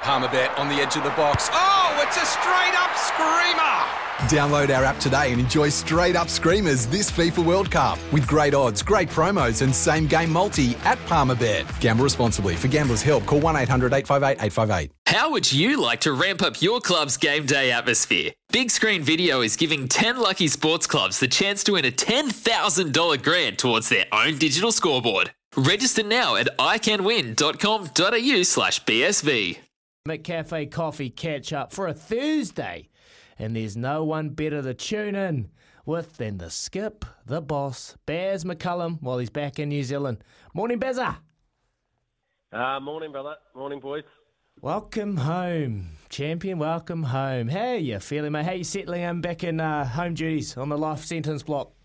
Palmerbet on the edge of the box. Oh, it's a straight up screamer! Download our app today and enjoy straight up screamers this FIFA World Cup with great odds, great promos, and same game multi at Palmerbet. Gamble responsibly. For gamblers' help, call 1 800 858 858. How would you like to ramp up your club's game day atmosphere? Big Screen Video is giving 10 lucky sports clubs the chance to win a $10,000 grant towards their own digital scoreboard. Register now at iCanWin.com.au slash BSV. McCafe Coffee catch up for a Thursday. And there's no one better to tune in with than the skip, the boss, Baz McCullum, while he's back in New Zealand. Morning, Bazza. Uh, morning, brother. Morning, boys. Welcome home, champion. Welcome home. How are you feeling, mate? How you settling in back in uh, home duties on the life sentence block?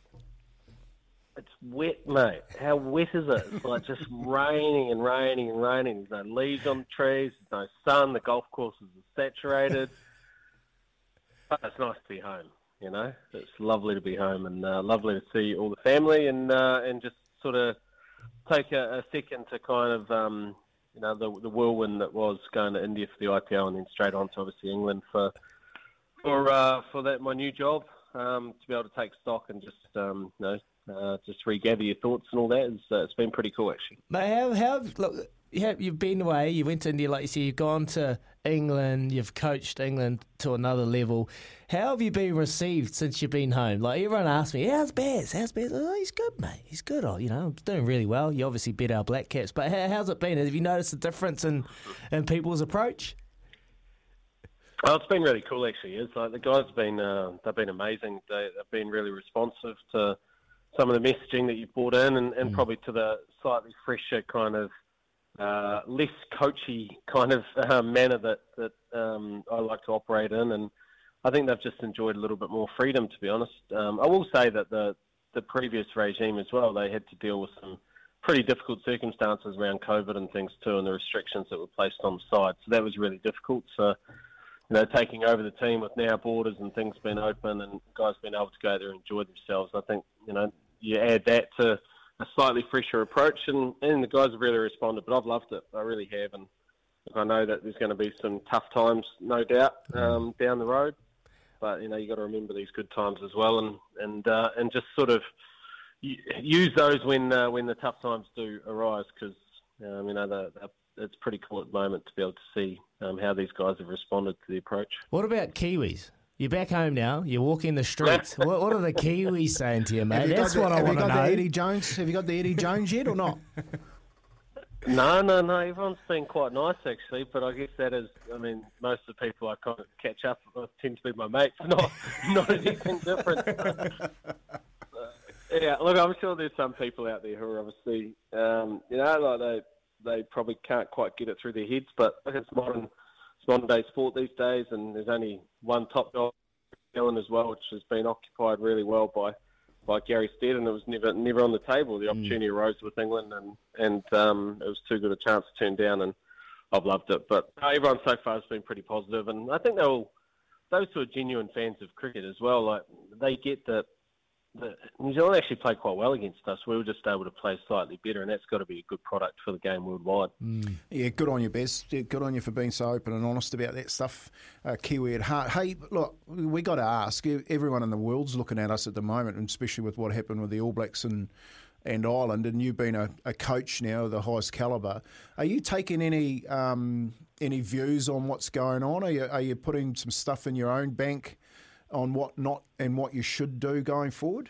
Wet, mate. How wet is it? It's like just raining and raining and raining. There's no leaves on the trees. There's no sun. The golf courses are saturated. But it's nice to be home. You know, it's lovely to be home and uh, lovely to see all the family and uh, and just sort of take a, a second to kind of um, you know the the whirlwind that was going to India for the IPL and then straight on to obviously England for for uh, for that my new job um, to be able to take stock and just um, you know uh, just regather your thoughts and all that. It's, uh, it's been pretty cool, actually. Mate, how, how, look, you have, you've been away, you went to India, like you said, you've gone to England, you've coached England to another level. How have you been received since you've been home? Like, everyone asks me, how's Baz? How's Baz? Oh, he's good, mate. He's good. Oh, you know, doing really well. You obviously beat our Black Caps, but how, how's it been? Have you noticed a difference in, in people's approach? Oh, it's been really cool, actually. It's like the guys have been, uh, they've been amazing. They, they've been really responsive to some of the messaging that you've brought in, and, and mm. probably to the slightly fresher kind of uh, less coachy kind of uh, manner that that um, I like to operate in, and I think they've just enjoyed a little bit more freedom. To be honest, um, I will say that the the previous regime as well, they had to deal with some pretty difficult circumstances around COVID and things too, and the restrictions that were placed on the side. So that was really difficult. So you know, taking over the team with now borders and things being open and guys being able to go there and enjoy themselves. I think, you know, you add that to a slightly fresher approach and, and the guys have really responded, but I've loved it. I really have. And I know that there's going to be some tough times, no doubt, um, down the road. But, you know, you've got to remember these good times as well and, and, uh, and just sort of use those when, uh, when the tough times do arise because, um, you know, the, the it's pretty cool at the moment to be able to see um, how these guys have responded to the approach. What about Kiwis? You're back home now. You're walking the streets. what, what, are the Kiwis saying to you, mate? You That's what I want to know. Eddie Jones? Have you got the Eddie Jones yet or not? No, no, no. Everyone's been quite nice actually, but I guess that is. I mean, most of the people I kind of catch up with tend to be my mates, not not anything different. uh, yeah, look, I'm sure there's some people out there who are obviously, um, you know, like they they probably can't quite get it through their heads. But it's modern, it's modern day sport these days, and there's only one top dog, Ellen as well, which has been occupied really well by by Gary Stead, and it was never never on the table. The mm. opportunity mm. arose with England, and and um, it was too good a chance to turn down, and I've loved it. But everyone so far has been pretty positive, and I think they'll those who are genuine fans of cricket as well, like they get that the, New Zealand actually played quite well against us. We were just able to play slightly better, and that's got to be a good product for the game worldwide. Mm. Yeah, good on you, Bez. Yeah, good on you for being so open and honest about that stuff. Uh, Kiwi at heart. Hey, look, we got to ask. Everyone in the world's looking at us at the moment, and especially with what happened with the All Blacks and and Ireland, and you've been a, a coach now of the highest calibre. Are you taking any um, any views on what's going on? Are you, are you putting some stuff in your own bank on what not and what you should do going forward?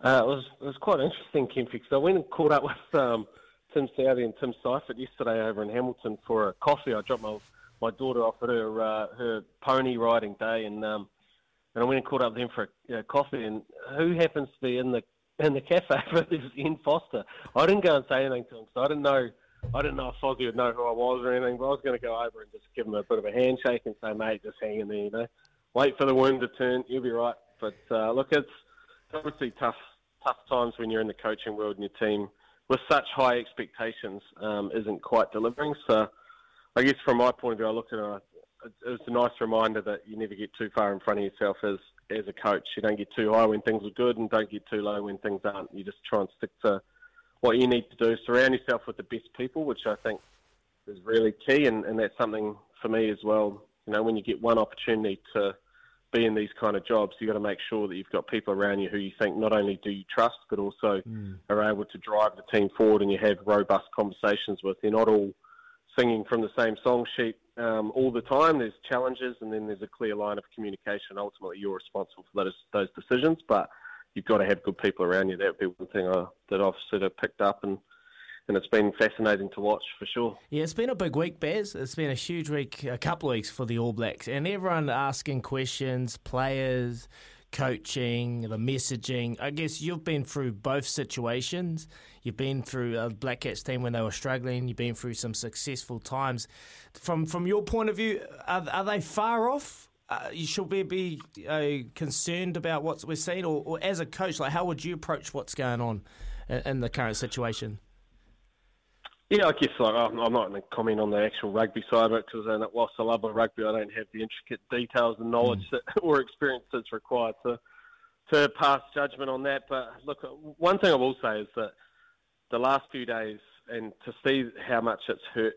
Uh, it was it was quite interesting, Kim, because I went and caught up with um, Tim Southee and Tim Seifert yesterday over in Hamilton for a coffee. I dropped my my daughter off at her uh, her pony riding day, and um, and I went and caught up with them for a coffee. And who happens to be in the in the cafe but was Ian Foster. I didn't go and say anything to him, so I didn't know I didn't know if Fozzie would know who I was or anything. But I was going to go over and just give him a bit of a handshake and say, mate, just hang in there, you know, wait for the wind to turn, you'll be right. But uh, look, it's obviously tough tough times when you're in the coaching world and your team with such high expectations um, isn't quite delivering. So I guess from my point of view, I looked at it. It was a nice reminder that you never get too far in front of yourself as as a coach. You don't get too high when things are good, and don't get too low when things aren't. You just try and stick to what you need to do. Surround yourself with the best people, which I think is really key, and, and that's something for me as well. You know, when you get one opportunity to be in these kind of jobs, you've got to make sure that you've got people around you who you think not only do you trust, but also mm. are able to drive the team forward and you have robust conversations with. They're not all singing from the same song sheet um, all the time. There's challenges and then there's a clear line of communication. Ultimately, you're responsible for those, those decisions, but you've got to have good people around you. That would be one thing I, that I've sort of picked up and and it's been fascinating to watch for sure. Yeah, it's been a big week, Baz. It's been a huge week, a couple of weeks for the All Blacks, and everyone asking questions, players, coaching, the messaging. I guess you've been through both situations. You've been through a Black Caps team when they were struggling. You've been through some successful times. From from your point of view, are, are they far off? Uh, you should we be uh, concerned about what we're seeing, or, or, as a coach, like how would you approach what's going on in, in the current situation? Yeah, I guess like I'm not going to comment on the actual rugby side of it because whilst I love rugby, I don't have the intricate details and knowledge mm. that, or experience that's required to to pass judgment on that. But look, one thing I will say is that the last few days and to see how much it's hurt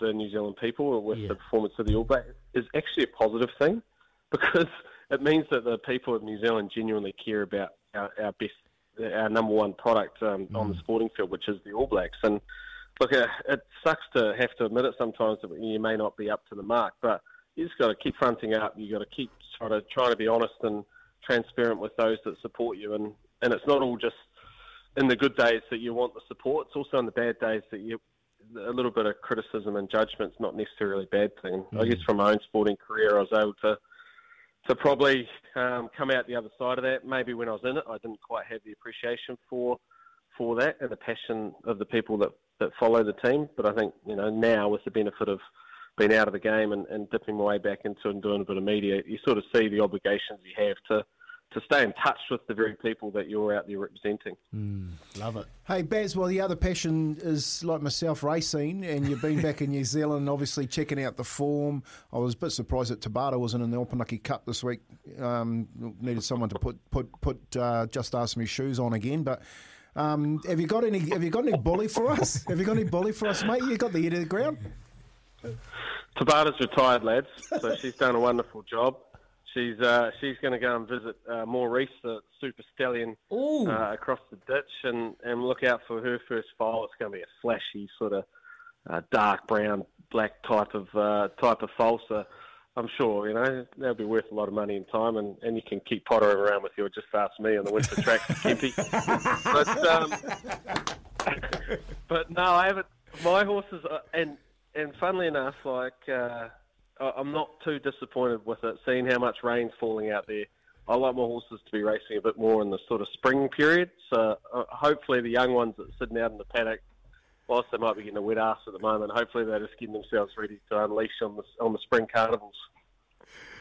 the New Zealand people with yeah. the performance of the All Blacks is actually a positive thing because it means that the people of New Zealand genuinely care about our, our best, our number one product um, mm. on the mm. sporting field, which is the All Blacks. And look, it, it sucks to have to admit it sometimes that you may not be up to the mark, but you just got to keep fronting up. You got to keep trying to trying to be honest and transparent with those that support you, and and it's not all just in the good days that you want the support. It's also in the bad days that you a little bit of criticism and judgment's not necessarily a bad thing. Mm. I guess from my own sporting career, I was able to to probably um, come out the other side of that. Maybe when I was in it, I didn't quite have the appreciation for for that and the passion of the people that that follow the team. But I think you know now with the benefit of being out of the game and, and dipping my way back into and doing a bit of media, you sort of see the obligations you have to to stay in touch with the very people that you're out there representing. Mm, love it. Hey, Baz, well, the other passion is like myself, racing, and you've been back in New Zealand, obviously checking out the form. I was a bit surprised that Tabata wasn't in the Opunake Cup this week. Um, needed someone to put put put uh, just ask me shoes on again, but. Um, have you got any? Have you got any bully for us? Have you got any bully for us, mate? You got the ear to the ground. Tabata's retired, lads, so she's done a wonderful job. She's uh, she's going to go and visit uh, Maurice, the super stallion, uh, across the ditch, and, and look out for her first foal. It's going to be a flashy sort of uh, dark brown, black type of uh, type of foal. So I'm sure you know that'll be worth a lot of money and time, and, and you can keep pottering around with your just ask me on the winter track, Kempy. but um, but no, I haven't. My horses, are, and and funnily enough, like. Uh, I'm not too disappointed with it, seeing how much rain's falling out there. I like my horses to be racing a bit more in the sort of spring period. So uh, hopefully the young ones that are sitting out in the paddock, whilst they might be getting a wet ass at the moment, hopefully they're just getting themselves ready to unleash on the on the spring carnivals.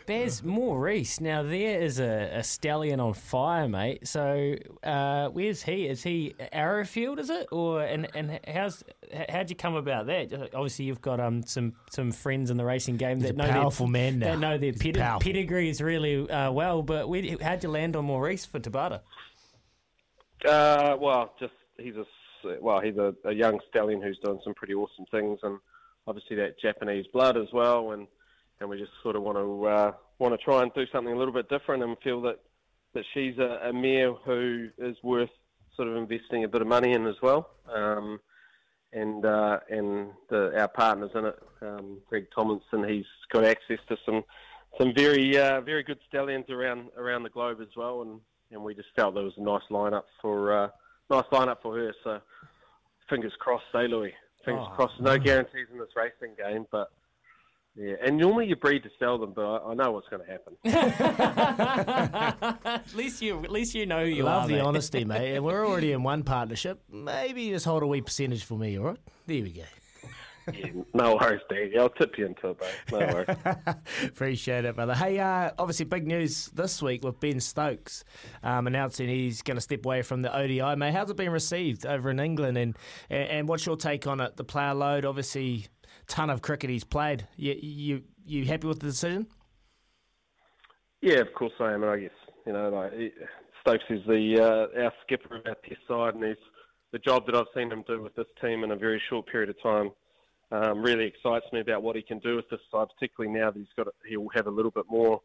There's Maurice. Now there is a, a stallion on fire, mate. So uh, where's he? Is he Arrowfield? Is it or and and how's how'd you come about that? Obviously, you've got um some some friends in the racing game He's that know powerful their, man now. that know their pedi- pedigrees really uh, well. But where, how'd you land on Maurice for Tabata? Uh, well, just he's a well, he's a, a young stallion who's done some pretty awesome things, and obviously that Japanese blood as well, and and we just sort of want to uh, want to try and do something a little bit different and feel that that she's a, a mare who is worth sort of investing a bit of money in as well. Um, and uh, and the, our partners in it, um, Greg Tomlinson, he's got access to some some very uh, very good stallions around around the globe as well, and, and we just felt there was a nice lineup for uh, nice lineup for her. So fingers crossed, say Louis. Fingers Oh. crossed. No guarantees in this racing game, but yeah. And normally you breed to sell them, but I, I know what's going to happen. at least you, at least you know who you Love are. the mate. honesty, mate. And we're already in one partnership. Maybe you just hold a wee percentage for me, all right? There we go. Yeah, no worries, Dave. I'll tip you into it, mate. No worries. Appreciate it, brother. Hey, uh, obviously, big news this week with Ben Stokes um, announcing he's going to step away from the ODI. Mate, how's it been received over in England? And, and and what's your take on it? The player load, obviously, ton of cricket he's played. You you you happy with the decision? Yeah, of course I am, and I guess you know, like Stokes is the uh, our skipper of our test side, and he's the job that I've seen him do with this team in a very short period of time. Um, really excites me about what he can do with this side, particularly now that he's got he'll have a little bit more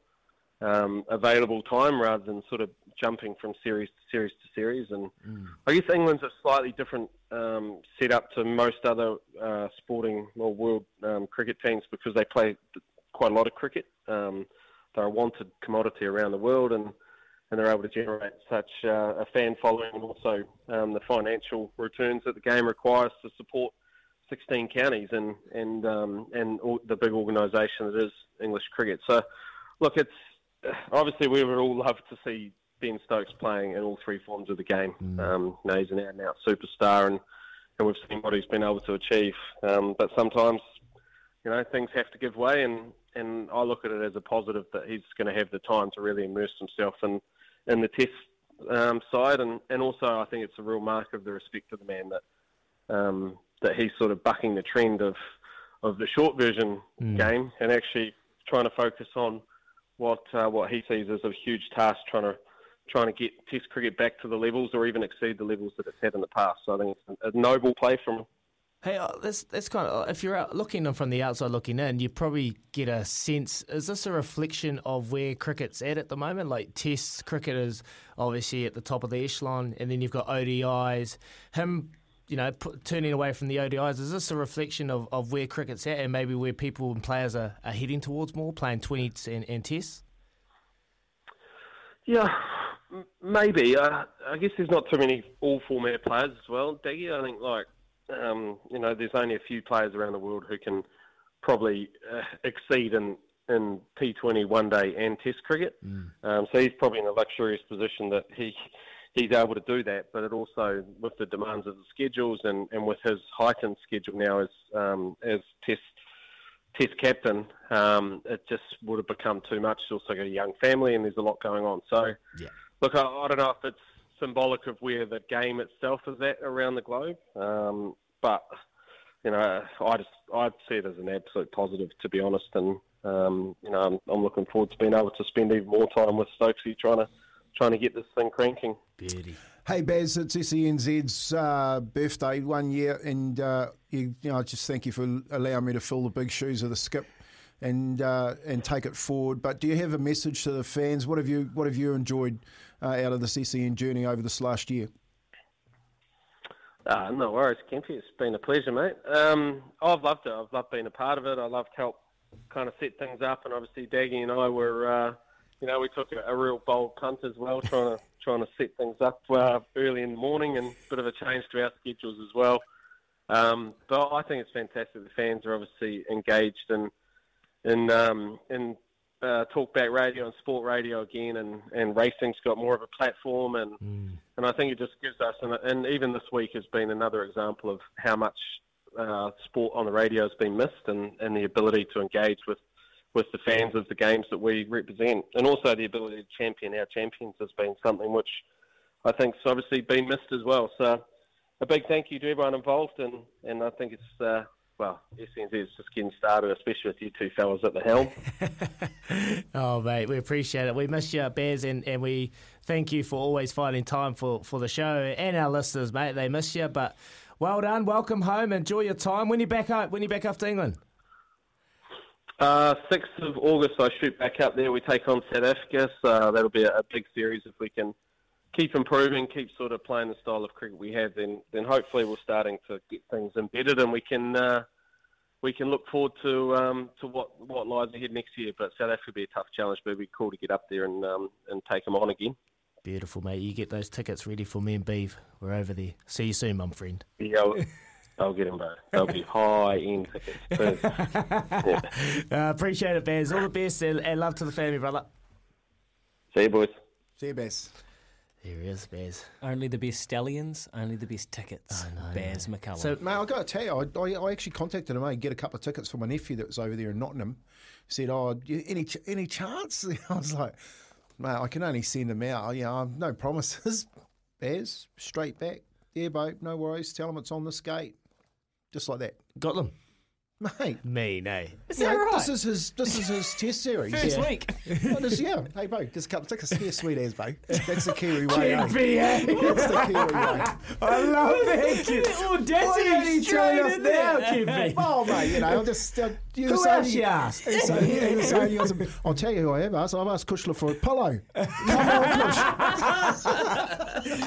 um, available time rather than sort of jumping from series to series to series. And I guess England's a slightly different um, setup to most other uh, sporting or world um, cricket teams because they play quite a lot of cricket. Um, they're a wanted commodity around the world, and and they're able to generate such uh, a fan following, and also um, the financial returns that the game requires to support 16 counties and and um, and all, the big organisation that is English cricket. So, look, it's obviously we would all love to see Ben Stokes playing in all three forms of the game. Um, you know, he's an out and out superstar, and and we've seen what he's been able to achieve. Um, but sometimes, you know, things have to give way, and and I look at it as a positive that he's going to have the time to really immerse himself in in the test um, side, and and also I think it's a real mark of the respect of the man that um, that he's sort of bucking the trend of of the short version game and actually trying to focus on what uh, what he sees as a huge task, trying to trying to get Test cricket back to the levels or even exceed the levels that it's had in the past. So I think it's a noble play from him. Hey, uh, that's that's kind of if you're out looking from the outside looking in, you probably get a sense. Is this a reflection of where cricket's at at the moment? Like Test cricket is obviously at the top of the echelon, and then you've got ODIs. Him, you know, put, turning away from the ODIs. Is this a reflection of, of where cricket's at, and maybe where people and players are, are heading towards more, playing twenties and, and Tests? Yeah, m- maybe. Uh, I guess there's not too many all format players as well, Daggy. I think like um, you know, there's only a few players around the world who can probably uh, exceed in in T20 one day and Test cricket. Um, so he's probably in a luxurious position that he he's able to do that. But it also with the demands of the schedules and, and with his heightened schedule now as um, as Test Test captain, um, it just would have become too much. He's also got a young family and there's a lot going on. So, Yeah. look, I, I don't know if it's symbolic of where the game itself is at around the globe, um, but you know, I just I see it as an absolute positive, to be honest. And um, you know, I'm, I'm looking forward to being able to spend even more time with Stokesy trying to trying to get this thing cranking. Beauty. Hey Baz, it's SENZ's uh, birthday one year, and uh, you, you know, just thank you for allowing me to fill the big shoes of the skip and uh, and take it forward. But do you have a message to the fans? What have you What have you enjoyed uh, out of the CCN journey over this last year? Ah, no worries, Kempy. It's been a pleasure, mate. Um, I've loved it. I've loved being a part of it. I loved help kind of set things up, and obviously Daggy and I were, uh, you know, we took a, a real bold punt as well, trying to trying to set things up uh, early in the morning, and a bit of a change to our schedules as well. Um, but I think it's fantastic. The fans are obviously engaged in in um, in uh, talkback radio and sport radio again, and, and racing's got more of a platform, and and I think it just gives us, and, and even this week has been another example of how much uh, sport on the radio has been missed, and, and the ability to engage with with the fans of the games that we represent, and also the ability to champion our champions has been something which I think's obviously been missed as well. So a big thank you to everyone involved, and, and I think it's uh, well, SNZ is just getting started, especially with you two fellas at the helm. Oh, mate, we appreciate it. We miss you, Bears, and, and we thank you for always finding time for, for the show and our listeners, mate. They miss you, but well done. Welcome home. Enjoy your time. When you back up? When you back up to England? Uh, 6th of August, I shoot back up there. We take on South Africa, so that'll be a, a big series if we can keep improving, keep sort of playing the style of cricket we have, then then hopefully we're starting to get things embedded, and we can uh, we can look forward to um, to what what lies ahead next year. But South Africa will be a tough challenge, but it'd be cool to get up there and um, and take them on again. Beautiful, mate. You get those tickets ready for me and Beeve. We're over there. See you soon, mum friend. Yeah. I'll, I'll get them, bro. They'll be high end tickets. yeah. uh, appreciate it, Bears. All the best and, and love to the family, brother. See you, boys. See you, Bess. There he is, Bears. Only the best stallions, only the best tickets. I know, Bears McCullum. So, mate, I've got to tell you, I, I, I actually contacted him, I get a couple of tickets for my nephew that was over there in Nottingham. Said, oh, any ch- any chance? I was like, mate, I can only send them out. You know, no promises. Bears, straight back. Yeah, babe, no worries. Tell them it's on this gate. Just like that. Got them. Mate, Me, no. Is that know, right? this is his this is his test series. First yeah. week. Well, this- yeah. Hey, bro, just a couple of tickets. Yeah, sweet as, bro. That's the Kiwi way. eh? That's the Kiwi way. I love that. Audacity Why are you telling us now, Kiwi? Oh, mate, you know, I'll just. Uh, you Who were saying else you asked? he was saying- he was saying he was a- I'll tell you who I have asked. I've asked Kushler for a pillow. Come on, Kush.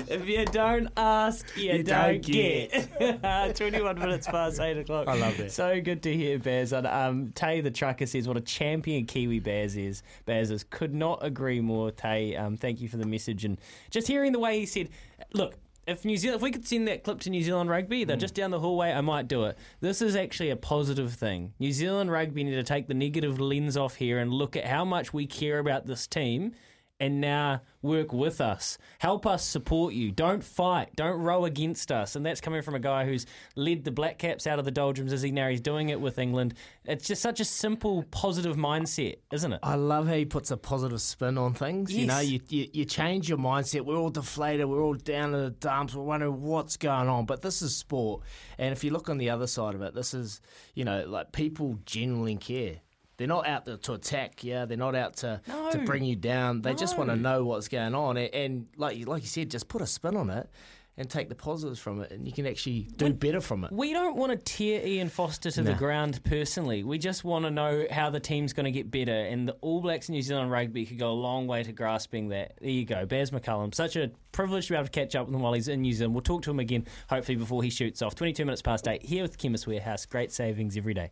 If you don't ask, you, You don't, don't get. 21 minutes past 8 o'clock. I love that. So good to hear, Bears. And um, Tay the Trucker says what a champion Kiwi Bears is. Bears is. Could not agree more, Tay. Um, thank you for the message. And just hearing the way he said, look, if New Zealand, if we could send that clip to New Zealand Rugby, they're mm. just down the hallway. I might do it. This is actually a positive thing. New Zealand Rugby need to take the negative lens off here and look at how much we care about this team, and now work with us. Help us support you. Don't fight. Don't row against us. And that's coming from a guy who's led the Black Caps out of the doldrums as he now he's doing it with England. It's just such a simple, positive mindset, isn't it? I love how he puts a positive spin on things. You know, you, you you change your mindset. We're all deflated. We're all down in the dumps. We're wondering what's going on. But this is sport, and if you look on the other side of it, this is you know like people genuinely care. They're not out there to attack. Yeah, they're not out to to bring you down. They just want to know what's going on, and, and like you like you said, just put a spin on it. And take the positives from it, and you can actually do better from it. We don't want to tear Ian Foster to the ground personally. We just want to know how the team's going to get better. And the All Blacks New Zealand rugby could go a long way to grasping that. There you go. Baz McCullum. Such a privilege to be able to catch up with him while he's in New Zealand. We'll talk to him again, hopefully, before he shoots off. 22 minutes past 8 here with Chemist Warehouse. Great savings every day.